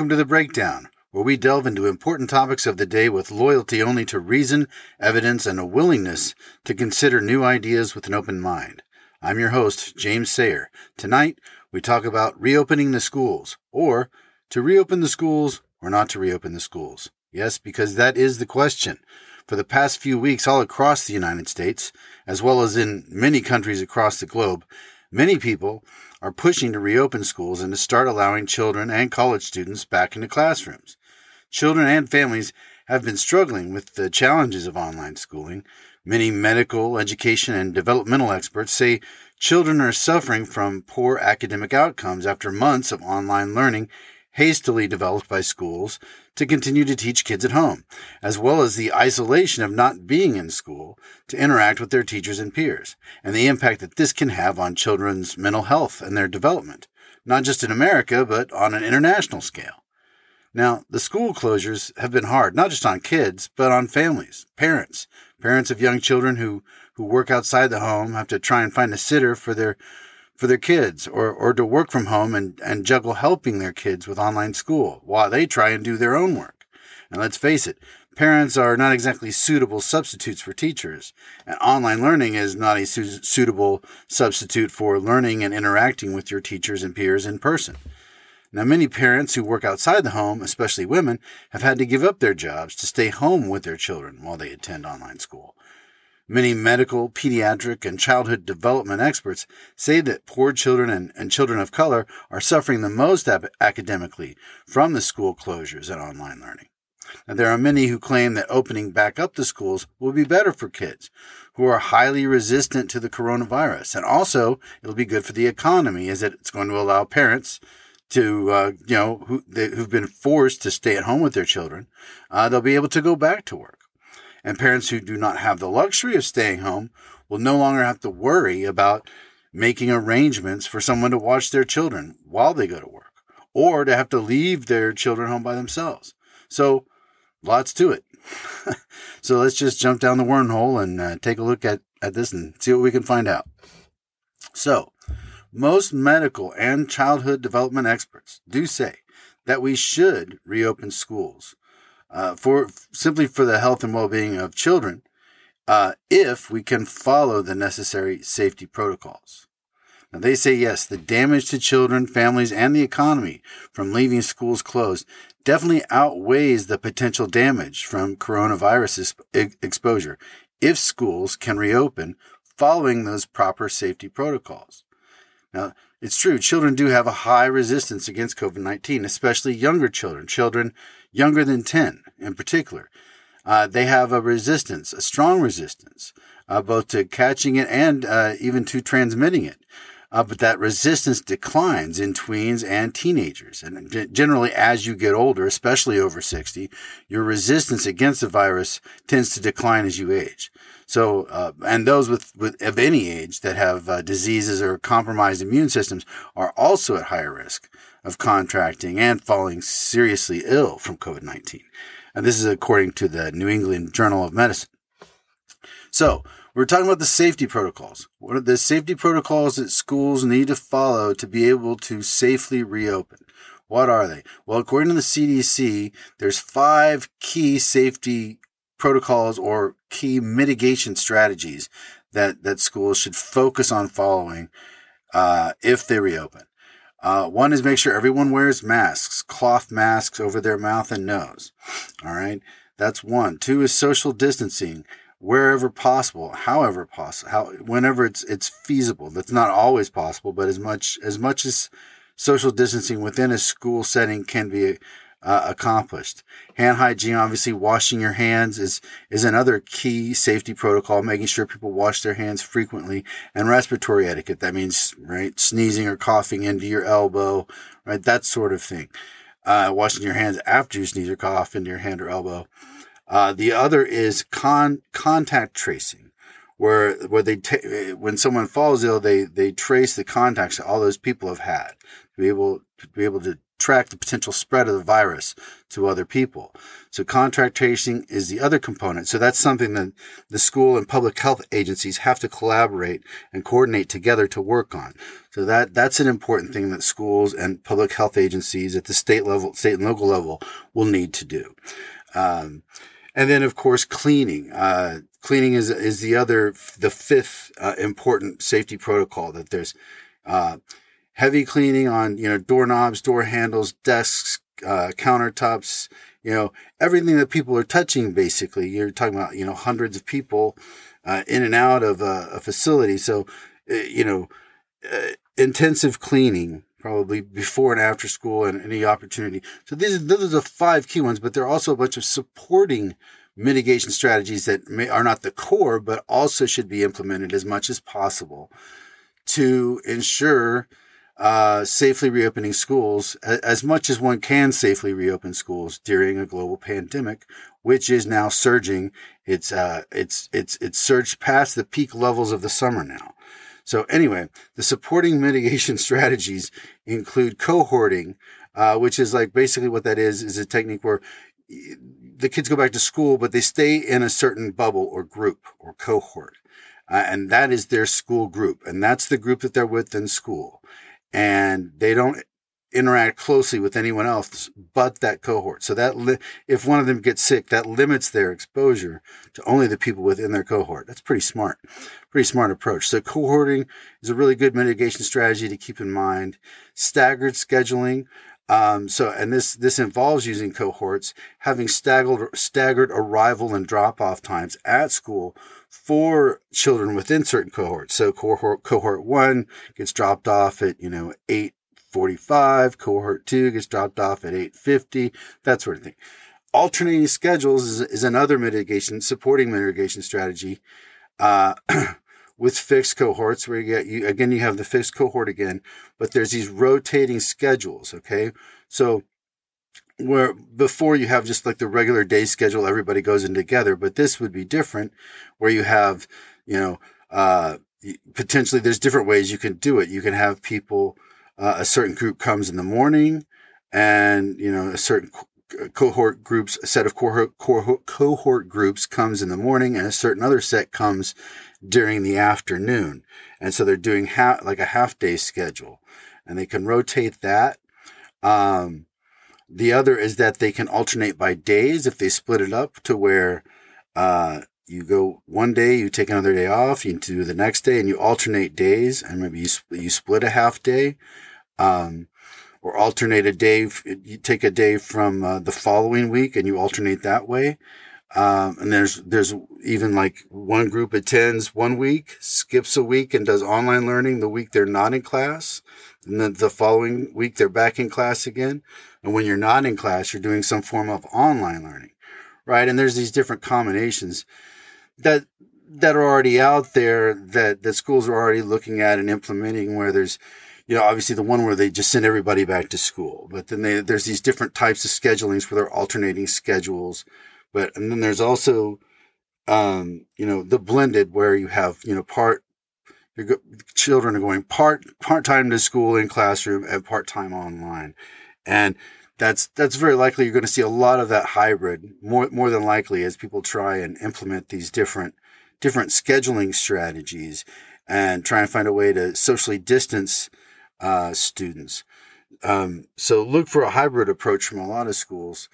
Welcome to the Breakdown, where we delve into important topics of the day with loyalty only to reason, evidence, and a willingness to consider new ideas with an open mind. I'm your host, James Sayer. Tonight, we talk about reopening the schools, or to reopen the schools or not to reopen the schools. Yes, because that is the question. For the past few weeks, all across the United States, as well as in many countries across the globe, many people are pushing to reopen schools and to start allowing children and college students back into classrooms. Children and families have been struggling with the challenges of online schooling. Many medical, education, and developmental experts say children are suffering from poor academic outcomes after months of online learning hastily developed by schools to continue to teach kids at home, as well as the isolation of not being in school to interact with their teachers and peers, and the impact that this can have on children's mental health and their development, not just in America, but on an international scale. Now, the school closures have been hard, not just on kids, but on families, parents, parents of young children who, who work outside the home have to try and find a sitter for their for their kids or, or to work from home and, and juggle helping their kids with online school while they try and do their own work. And let's face it, parents are not exactly suitable substitutes for teachers, and online learning is not a su- suitable substitute for learning and interacting with your teachers and peers in person. Now, many parents who work outside the home, especially women, have had to give up their jobs to stay home with their children while they attend online school. Many medical, pediatric, and childhood development experts say that poor children and, and children of color are suffering the most ap- academically from the school closures and online learning. Now, there are many who claim that opening back up the schools will be better for kids who are highly resistant to the coronavirus. And also, it'll be good for the economy as it's going to allow parents to, uh, you know, who, they, who've been forced to stay at home with their children, uh, they'll be able to go back to work and parents who do not have the luxury of staying home will no longer have to worry about making arrangements for someone to watch their children while they go to work or to have to leave their children home by themselves. So, lots to it. so, let's just jump down the wormhole and uh, take a look at, at this and see what we can find out. So, most medical and childhood development experts do say that we should reopen schools uh, for simply for the health and well-being of children uh, if we can follow the necessary safety protocols. Now, they say yes, the damage to children, families, and the economy from leaving schools closed definitely outweighs the potential damage from coronavirus exposure if schools can reopen following those proper safety protocols. Now, it's true, children do have a high resistance against COVID 19, especially younger children, children younger than 10 in particular. Uh, they have a resistance, a strong resistance, uh, both to catching it and uh, even to transmitting it. Uh, but that resistance declines in tweens and teenagers. And generally, as you get older, especially over 60, your resistance against the virus tends to decline as you age. So, uh, and those with, with of any age that have uh, diseases or compromised immune systems are also at higher risk of contracting and falling seriously ill from COVID 19. And this is according to the New England Journal of Medicine. So, we're talking about the safety protocols. What are the safety protocols that schools need to follow to be able to safely reopen? What are they? Well, according to the CDC, there's five key safety protocols or key mitigation strategies that, that schools should focus on following uh, if they reopen. Uh, one is make sure everyone wears masks, cloth masks over their mouth and nose. All right. That's one. Two is social distancing wherever possible, however possible, how, whenever it's, it's feasible. That's not always possible, but as much, as much as social distancing within a school setting can be uh, accomplished. Hand hygiene, obviously, washing your hands is is another key safety protocol. Making sure people wash their hands frequently, and respiratory etiquette. That means right sneezing or coughing into your elbow, right that sort of thing. Uh, washing your hands after you sneeze or cough into your hand or elbow. Uh, the other is con contact tracing, where where they when someone falls ill, they they trace the contacts that all those people have had to be able to be able to track the potential spread of the virus to other people. So contact tracing is the other component. So that's something that the school and public health agencies have to collaborate and coordinate together to work on. So that, that's an important thing that schools and public health agencies at the state level, state and local level will need to do. Um, and then, of course, cleaning. Uh, cleaning is is the other, the fifth uh, important safety protocol. That there's uh, heavy cleaning on you know doorknobs, door handles, desks, uh, countertops. You know everything that people are touching. Basically, you're talking about you know hundreds of people uh, in and out of a, a facility. So uh, you know intensive cleaning probably before and after school and any opportunity. So these are, those are the five key ones, but there are also a bunch of supporting mitigation strategies that may, are not the core, but also should be implemented as much as possible to ensure uh, safely reopening schools as much as one can safely reopen schools during a global pandemic, which is now surging. It's uh, it's it's it's surged past the peak levels of the summer now. So anyway, the supporting mitigation strategies include cohorting, uh, which is like basically what that is, is a technique where the kids go back to school, but they stay in a certain bubble or group or cohort. Uh, and that is their school group. And that's the group that they're with in school. And they don't interact closely with anyone else but that cohort. So that li- if one of them gets sick, that limits their exposure to only the people within their cohort. That's pretty smart, pretty smart approach. So cohorting is a really good mitigation strategy to keep in mind. Staggered scheduling. Um, so, and this, this involves using cohorts, having staggered, staggered arrival and drop off times at school for children within certain cohorts. So cohort, cohort one gets dropped off at, you know, eight 45, cohort 2 gets dropped off at 850, that sort of thing. Alternating schedules is, is another mitigation, supporting mitigation strategy. Uh, with fixed cohorts where you get you again you have the fixed cohort again but there's these rotating schedules okay so where before you have just like the regular day schedule everybody goes in together but this would be different where you have you know uh potentially there's different ways you can do it you can have people uh, a certain group comes in the morning and you know a certain cohort groups a set of cohort, cohort, cohort groups comes in the morning and a certain other set comes during the afternoon. And so they're doing half like a half day schedule and they can rotate that. Um, the other is that they can alternate by days if they split it up to where uh, you go one day, you take another day off, you do the next day, and you alternate days, and maybe you you split a half day um, or alternate a day. You take a day from uh, the following week and you alternate that way. Um, and there's there's even like one group attends one week, skips a week, and does online learning the week they're not in class, and then the following week they're back in class again. And when you're not in class, you're doing some form of online learning, right? And there's these different combinations that that are already out there that that schools are already looking at and implementing, where there's you know, obviously the one where they just send everybody back to school, but then they, there's these different types of schedulings where they're alternating schedules. But, and then there's also, um, you know, the blended where you have, you know, part, your children are going part, part time to school in classroom and part time online. And that's, that's very likely you're going to see a lot of that hybrid more, more than likely as people try and implement these different, different scheduling strategies and try and find a way to socially distance uh, students. Um, so look for a hybrid approach from a lot of schools.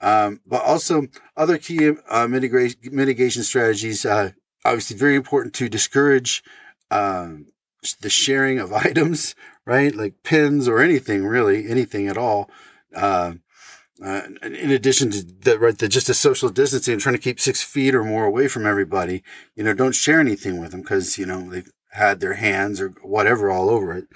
Um, but also other key uh, mitigation, mitigation strategies, uh, obviously very important to discourage um, the sharing of items, right? Like pins or anything really, anything at all. Uh, uh, in addition to the, right, the just a social distancing, and trying to keep six feet or more away from everybody, you know, don't share anything with them because, you know, they've had their hands or whatever all over it.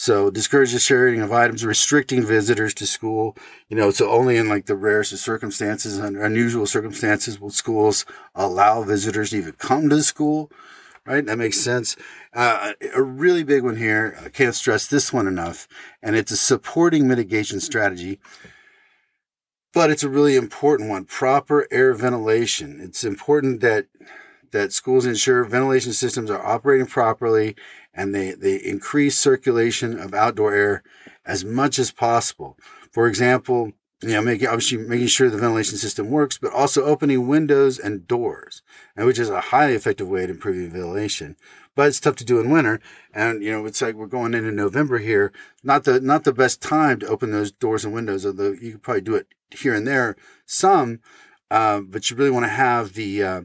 So discourage the sharing of items, restricting visitors to school. You know, so only in like the rarest of circumstances and unusual circumstances will schools allow visitors to even come to school. Right? That makes sense. Uh, a really big one here. I can't stress this one enough. And it's a supporting mitigation strategy but it's a really important one. Proper air ventilation. It's important that that schools ensure ventilation systems are operating properly and they, they increase circulation of outdoor air as much as possible. For example, you know, making obviously making sure the ventilation system works, but also opening windows and doors, and which is a highly effective way at improving ventilation. But it's tough to do in winter, and you know, it's like we're going into November here. Not the not the best time to open those doors and windows, although you could probably do it here and there some, uh, but you really want to have the uh,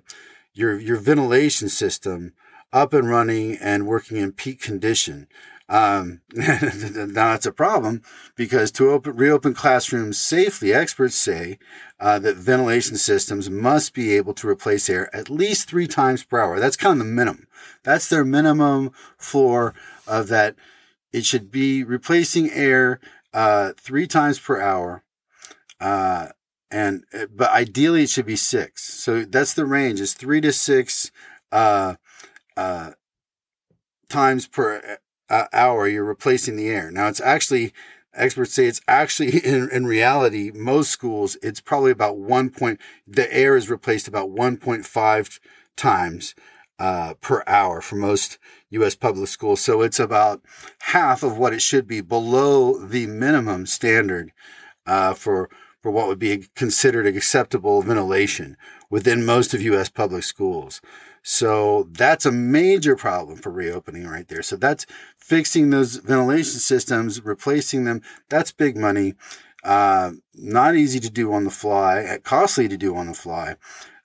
your your ventilation system up and running and working in peak condition. Um, now that's a problem because to open, reopen classrooms safely, experts say uh, that ventilation systems must be able to replace air at least three times per hour. That's kind of the minimum. That's their minimum floor of that. It should be replacing air uh, three times per hour. Uh, and but ideally it should be six. So that's the range is three to six uh, uh, times per uh, hour you're replacing the air. Now it's actually experts say it's actually in, in reality most schools it's probably about one point the air is replaced about 1.5 times uh, per hour for most U.S. public schools. So it's about half of what it should be below the minimum standard uh, for for what would be considered acceptable ventilation within most of U.S. public schools. So that's a major problem for reopening right there. So that's fixing those ventilation systems, replacing them. That's big money. Uh, not easy to do on the fly, costly to do on the fly.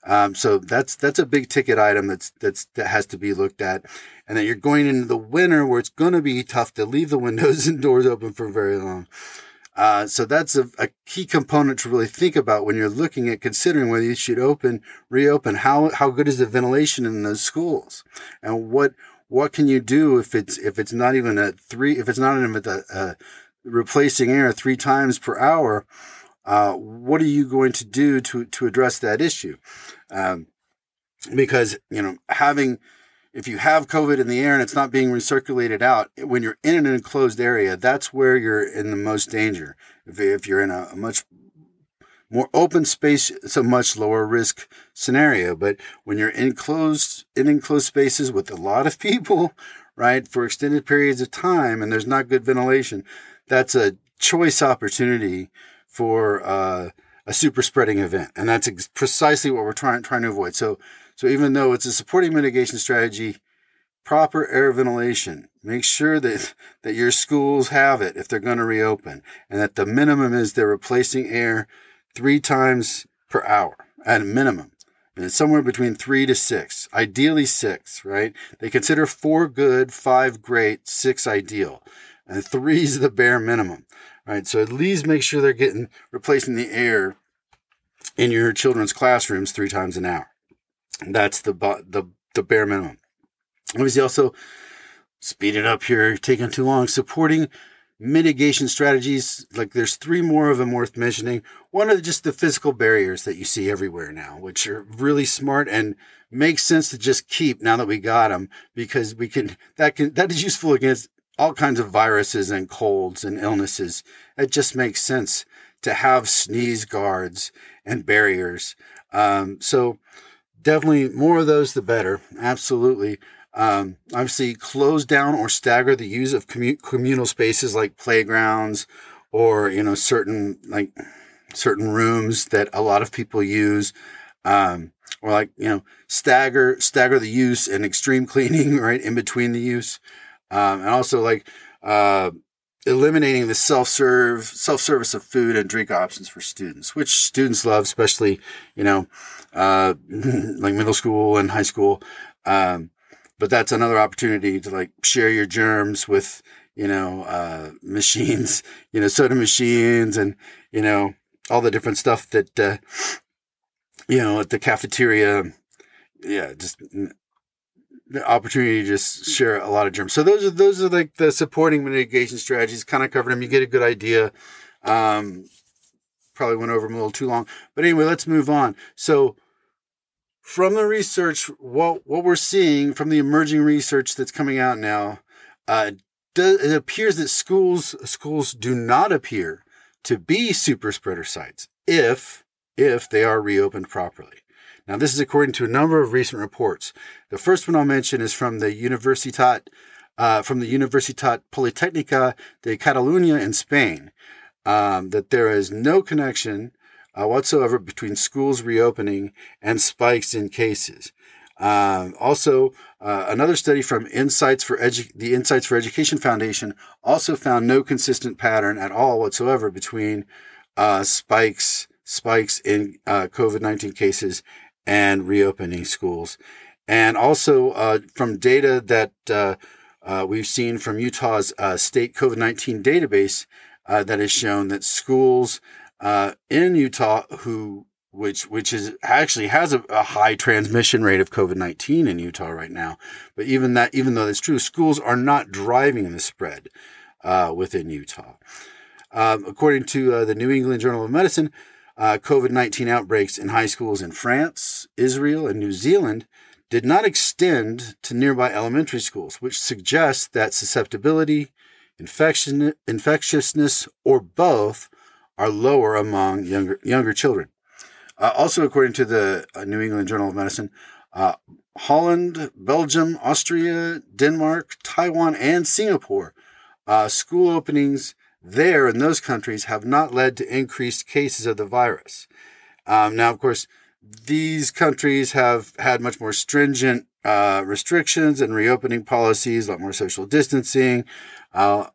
Um, so that's that's a big ticket item that's that's that has to be looked at, and then you're going into the winter where it's going to be tough to leave the windows and doors open for very long. Uh, so that's a, a, key component to really think about when you're looking at considering whether you should open, reopen. How how good is the ventilation in those schools, and what what can you do if it's if it's not even a three if it's not even a, a replacing air three times per hour? Uh, what are you going to do to to address that issue? Um, because you know having if you have COVID in the air and it's not being recirculated out, when you're in an enclosed area, that's where you're in the most danger. If, if you're in a, much more open space, it's a much lower risk scenario. But when you're enclosed in enclosed spaces with a lot of people, right, for extended periods of time, and there's not good ventilation, that's a choice opportunity for uh, a super spreading event, and that's ex- precisely what we're trying trying to avoid. So so even though it's a supporting mitigation strategy, proper air ventilation, make sure that, that your schools have it if they're going to reopen and that the minimum is they're replacing air three times per hour at a minimum. And it's somewhere between three to six, ideally six, right? They consider four good, five great, six ideal. And three is the bare minimum, right? So at least make sure they're getting, replacing the air in your children's classrooms three times an hour. That's the the the bare minimum. Obviously, also speed it up here, taking too long. Supporting mitigation strategies, like there's three more of them worth mentioning. One are just the physical barriers that you see everywhere now, which are really smart and makes sense to just keep now that we got them because we can that can that is useful against all kinds of viruses and colds and illnesses. It just makes sense to have sneeze guards and barriers. Um, so definitely more of those the better. Absolutely. Um, obviously, close down or stagger the use of commu- communal spaces like playgrounds or you know certain like certain rooms that a lot of people use. Um, or like you know stagger stagger the use and extreme cleaning right in between the use, um, and also like uh, eliminating the self-serve self-service of food and drink options for students which students love especially you know uh, like middle school and high school. Um, but that's another opportunity to like share your germs with you know uh, machines you know soda machines and you know all the different stuff that uh, you know at the cafeteria. Yeah just the opportunity to just share a lot of germs. So those are those are like the supporting mitigation strategies. Kind of covered them. You get a good idea. Um, probably went over them a little too long, but anyway, let's move on. So from the research, what what we're seeing from the emerging research that's coming out now, uh, it appears that schools schools do not appear to be super spreader sites if if they are reopened properly. Now, this is according to a number of recent reports. The first one I'll mention is from the Universitat uh, from the Universitat Politècnica de Catalunya in Spain um, that there is no connection uh, whatsoever between schools reopening and spikes in cases. Um, also, uh, another study from Insights for Edu- the Insights for Education Foundation also found no consistent pattern at all whatsoever between uh, spikes spikes in uh, COVID nineteen cases and reopening schools, and also uh, from data that uh, uh, we've seen from Utah's state COVID nineteen database that has shown that schools in Utah who which which is actually has a, a high transmission rate of COVID nineteen in Utah right now. But even that, even though that's true, schools are not driving the spread uh, within Utah. Um, according to uh, the New England Journal of Medicine, uh, COVID nineteen outbreaks in high schools in France, Israel, and New Zealand did not extend to nearby elementary schools, which suggests that susceptibility, infection, infectiousness, or both are lower among younger younger children. Uh, also, according to the uh, New England Journal of Medicine, uh, Holland, Belgium, Austria, Denmark, Taiwan, and Singapore, uh, school openings there in those countries have not led to increased cases of the virus. Um, now, of course, these countries have had much more stringent uh, restrictions and reopening policies, a lot more social distancing, uh,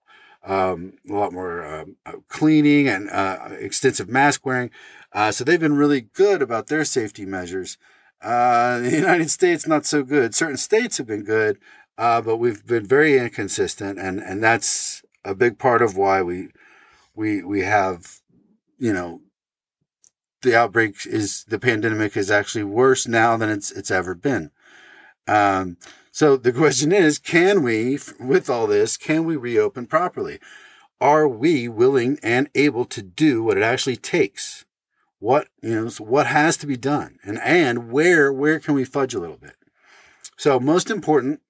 um, a lot more uh, cleaning and uh, extensive mask wearing. Uh, so they've been really good about their safety measures. Uh, the United States, not so good. Certain states have been good, but we've been very inconsistent, and, and that's a big part of why we we we have, you know, the outbreak is the pandemic is actually worse now than it's it's ever been. Um, so the question is, can we, with all this, can we reopen properly? Are we willing and able to do what it actually takes? what you know so what has to be done and and where where can we fudge a little bit so most important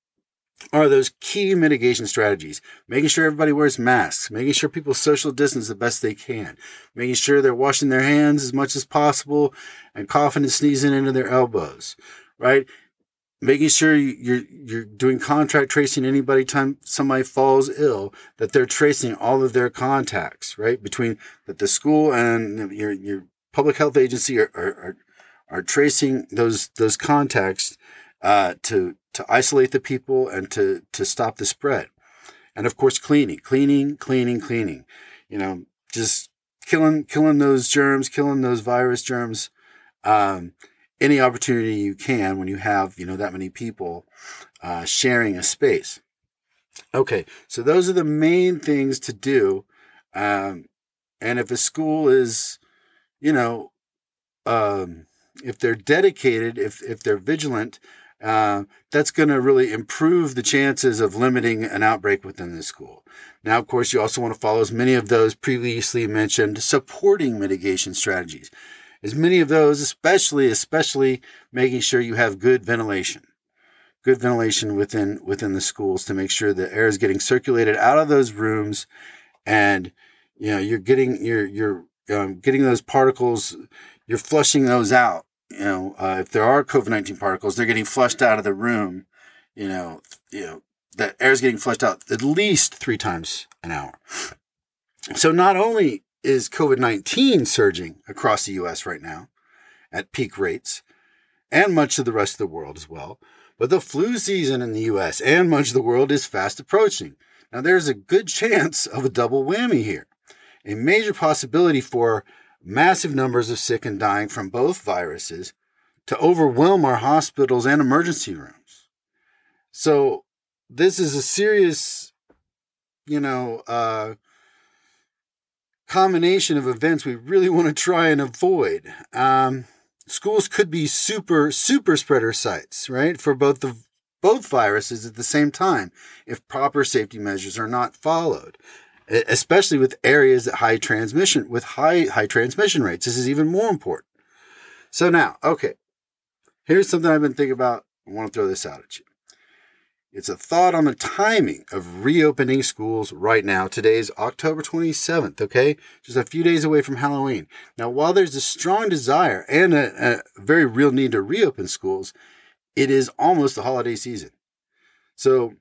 are those key mitigation strategies. Making sure everybody wears masks. Making sure people social distance the best they can. Making sure they're washing their hands as much as possible and coughing and sneezing into their elbows right? Making sure you're you're doing contact tracing anybody time somebody falls ill that they're tracing all of their contacts right? Between that the school and your your public health agency are are, are tracing those those contacts uh, to to isolate the people and to to stop the spread, and of course cleaning, cleaning, cleaning, cleaning. You know, just killing killing those germs, killing those virus germs. Um, any opportunity you can when you have you know that many people uh, sharing a space. Okay, so those are the main things to do. Um, and if a school is you know, um, if they're dedicated, if if they're vigilant, uh, that's going to really improve the chances of limiting an outbreak within the school. Now, of course, you also want to follow as many of those previously mentioned supporting mitigation strategies. As many of those, especially especially making sure you have good ventilation, good ventilation within within the schools to make sure the air is getting circulated out of those rooms, and you know you're getting you're you're um, getting those particles, you're flushing those out. You know, uh, if there are COVID nineteen particles, they're getting flushed out of the room. You know, you know that air is getting flushed out at least three times an hour. So not only is COVID nineteen surging across the U.S. right now at peak rates, and much of the rest of the world as well, but the flu season in the U.S. and much of the world is fast approaching. Now, there's a good chance of a double whammy here a major possibility for massive numbers of sick and dying from both viruses to overwhelm our hospitals and emergency rooms. So, this is a serious, you know, uh, combination of events we really want to try and avoid. Um, schools could be super, super spreader sites, right, for both the both viruses at the same time if proper safety measures are not followed especially with areas that high transmission with high high transmission rates. This is even more important. So now, okay, here's something I've been thinking about. I want to throw this out at you. It's a thought on the timing of reopening schools right now. Today is October 27th, okay? Just a few days away from Halloween. Now, while there's a strong desire and a, a very real need to reopen schools, it is almost the holiday season. So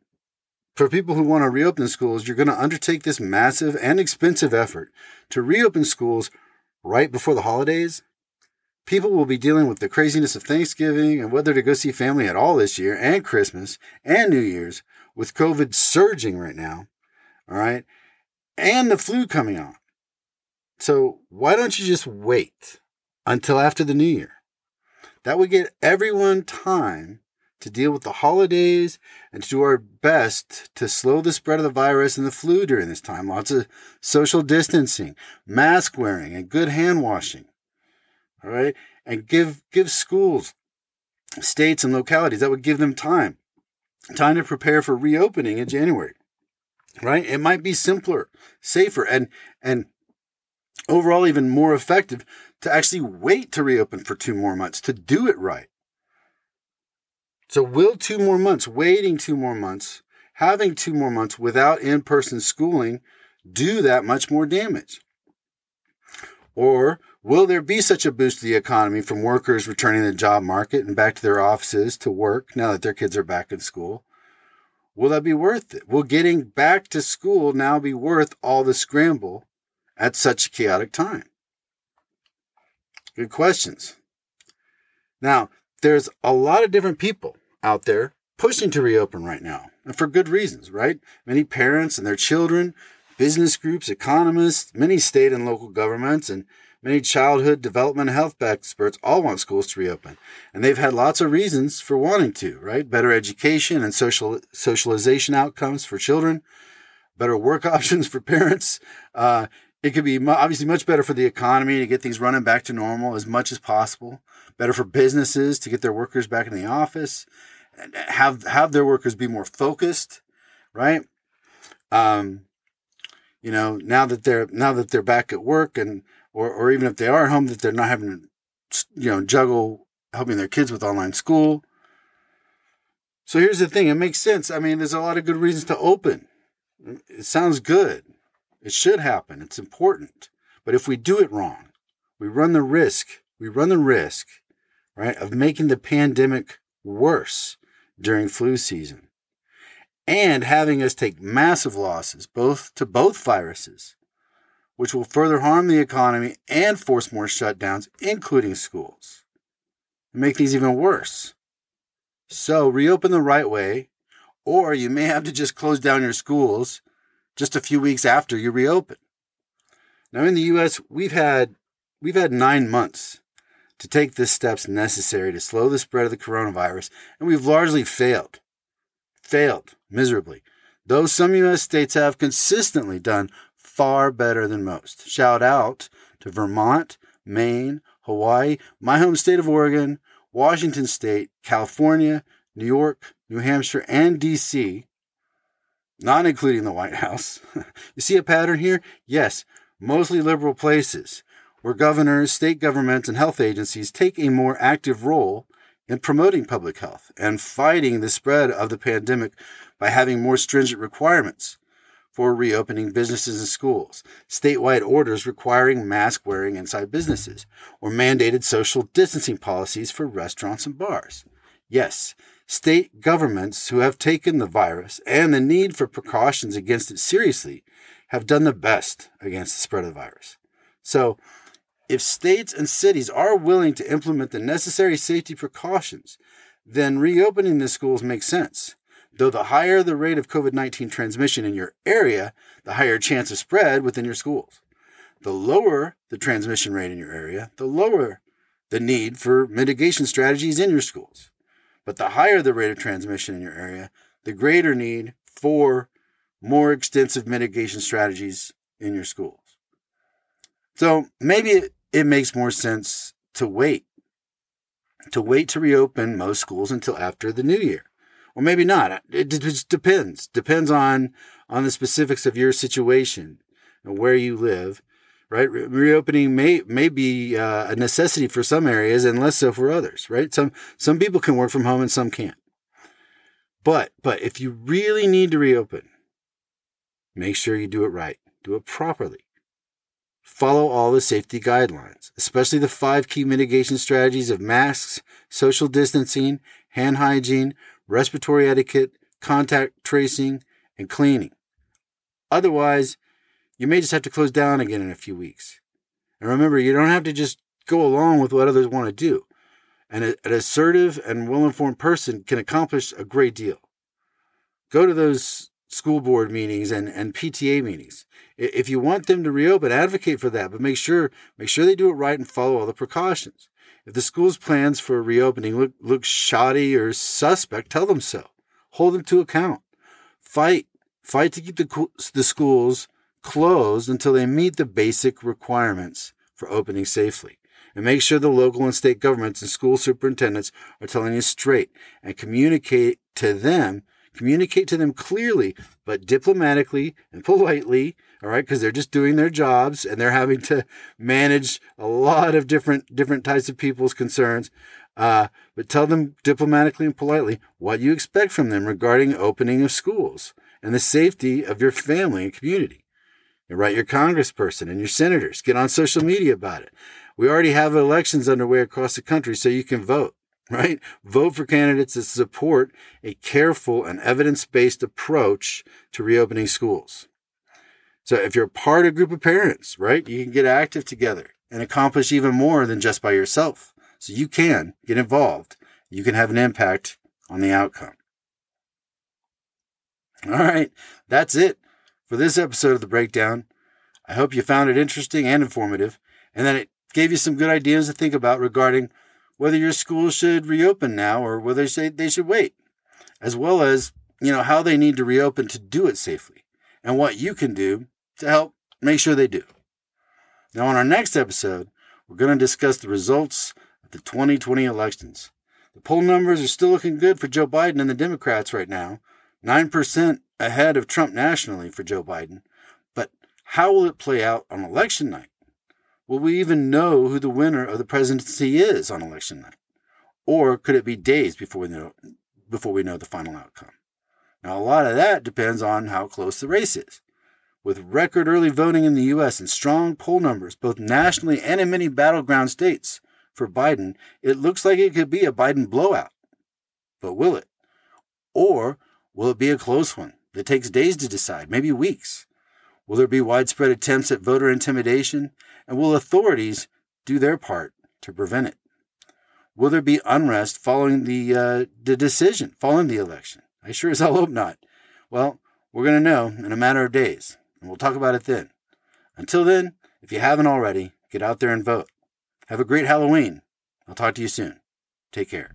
for people who want to reopen schools, you're going to undertake this massive and expensive effort to reopen schools right before the holidays. People will be dealing with the craziness of Thanksgiving and whether to go see family at all this year, and Christmas and New Year's, with COVID surging right now. All right. And the flu coming on. So why don't you just wait until after the new year? That would get everyone time to deal with the holidays and to do our best to slow the spread of the virus and the flu during this time. Lots of social distancing, mask wearing, and good hand washing. All right. And give, give schools, states, and localities that would give them time, time to prepare for reopening in January. Right. It might be simpler, safer, and, and overall even more effective to actually wait to reopen for two more months to do it right. So, will two more months, waiting two more months, having two more months without in person schooling do that much more damage? Or will there be such a boost to the economy from workers returning to the job market and back to their offices to work now that their kids are back in school? Will that be worth it? Will getting back to school now be worth all the scramble at such a chaotic time? Good questions. Now, there's a lot of different people out there pushing to reopen right now, and for good reasons, right? Many parents and their children, business groups, economists, many state and local governments, and many childhood development health experts all want schools to reopen. And they've had lots of reasons for wanting to, right? Better education and social socialization outcomes for children, better work options for parents. Uh, it could be obviously much better for the economy to get things running back to normal as much as possible. Better for businesses to get their workers back in the office have have their workers be more focused, right? Um, you know, now that they're now that they're back at work and or or even if they are home, that they're not having to, you know, juggle helping their kids with online school. So here's the thing: it makes sense. I mean, there's a lot of good reasons to open. It sounds good. It should happen. It's important. But if we do it wrong, we run the risk. We run the risk, right, of making the pandemic worse during flu season. And having us take massive losses both to both viruses which will further harm the economy and force more shutdowns including schools and make things even worse. So reopen the right way or you may have to just close down your schools just a few weeks after you reopen. Now in the US we've had we've had 9 months to take the steps necessary to slow the spread of the coronavirus, and we've largely failed. Failed miserably. Though some U.S. states have consistently done far better than most. Shout out to Vermont, Maine, Hawaii, my home state of Oregon, Washington State, California, New York, New Hampshire, and D.C., not including the White House. you see a pattern here? Yes, mostly liberal places where governors, state governments, and health agencies take a more active role in promoting public health and fighting the spread of the pandemic by having more stringent requirements for reopening businesses and schools, statewide orders requiring mask wearing inside businesses, or mandated social distancing policies for restaurants and bars. Yes, state governments who have taken the virus and the need for precautions against it seriously have done the best against the spread of the virus. So, if states and cities are willing to implement the necessary safety precautions, then reopening the schools makes sense. Though the higher the rate of COVID 19 transmission in your area, the higher chance of spread within your schools. The lower the transmission rate in your area, the lower the need for mitigation strategies in your schools. But the higher the rate of transmission in your area, the greater need for more extensive mitigation strategies in your schools. So maybe it, makes more sense to wait, to wait to reopen most schools until after the new year. Or maybe not. It just depends. Depends on, on the specifics of your situation and where you live, right? Re- reopening may, may be uh, a necessity for some areas and less so for others, right? Some, some people can work from home and some can't. But, but if you really need to reopen, make sure you do it right. Do it properly. Follow all the safety guidelines, especially the five key mitigation strategies of masks, social distancing, hand hygiene, respiratory etiquette, contact tracing, and cleaning. Otherwise, you may just have to close down again in a few weeks. And remember, you don't have to just go along with what others want to do. And an assertive and well informed person can accomplish a great deal. Go to those school board meetings and, and PTA meetings. If you want them to reopen, advocate for that, but make sure make sure they do it right and follow all the precautions. If the school's plans for reopening look, look shoddy or suspect, tell them so. Hold them to account. Fight. Fight to keep the, the schools closed until they meet the basic requirements for opening safely. And make sure the local and state governments and school superintendents are telling you straight and communicate to them communicate to them clearly, but diplomatically and politely, all right, because they're just doing their jobs and they're having to manage a lot of different different types of people's concerns. Uh, but tell them diplomatically and politely what you expect from them regarding opening of schools and the safety of your family and community. And write your congressperson and your senators. Get on social media about it. We already have elections underway across the country, so you can vote right? Vote for candidates that support a careful and evidence based approach to reopening schools. So if you're part of a group of parents, right, you can get active together and accomplish even more than just by yourself. So you can get involved. You can have an impact on the outcome. All right, that's it for this episode of The Breakdown. I hope you found it interesting and informative and that it gave you some good ideas to think about regarding whether your school should reopen now or whether they should wait, as well as, you know, how they need to reopen to do it safely and what you can do to help make sure they do. Now, on our next episode, we're going to discuss the results of the 2020 elections. The poll numbers are still looking good for Joe Biden and the Democrats right now, 9% ahead of Trump nationally for Joe Biden. But how will it play out on election night? Will we even know who the winner of the presidency is on election night? Or could it be days before we know, before we know the final outcome? Now, a lot of that depends on how close the race is. With record early voting in the U.S. and strong poll numbers, both nationally and in many battleground states for Biden, it looks like it could be a Biden blowout. But will it? Or will it be a close one that takes days to decide, maybe weeks? Will there be widespread attempts at voter intimidation? And will authorities do their part to prevent it? Will there be unrest following the, uh, the decision, following the election? I sure as hell hope not. Well, we're going to know in a matter of days, and we'll talk about it then. Until then, if you haven't already, get out there and vote. Have a great Halloween. I'll talk to you soon. Take care.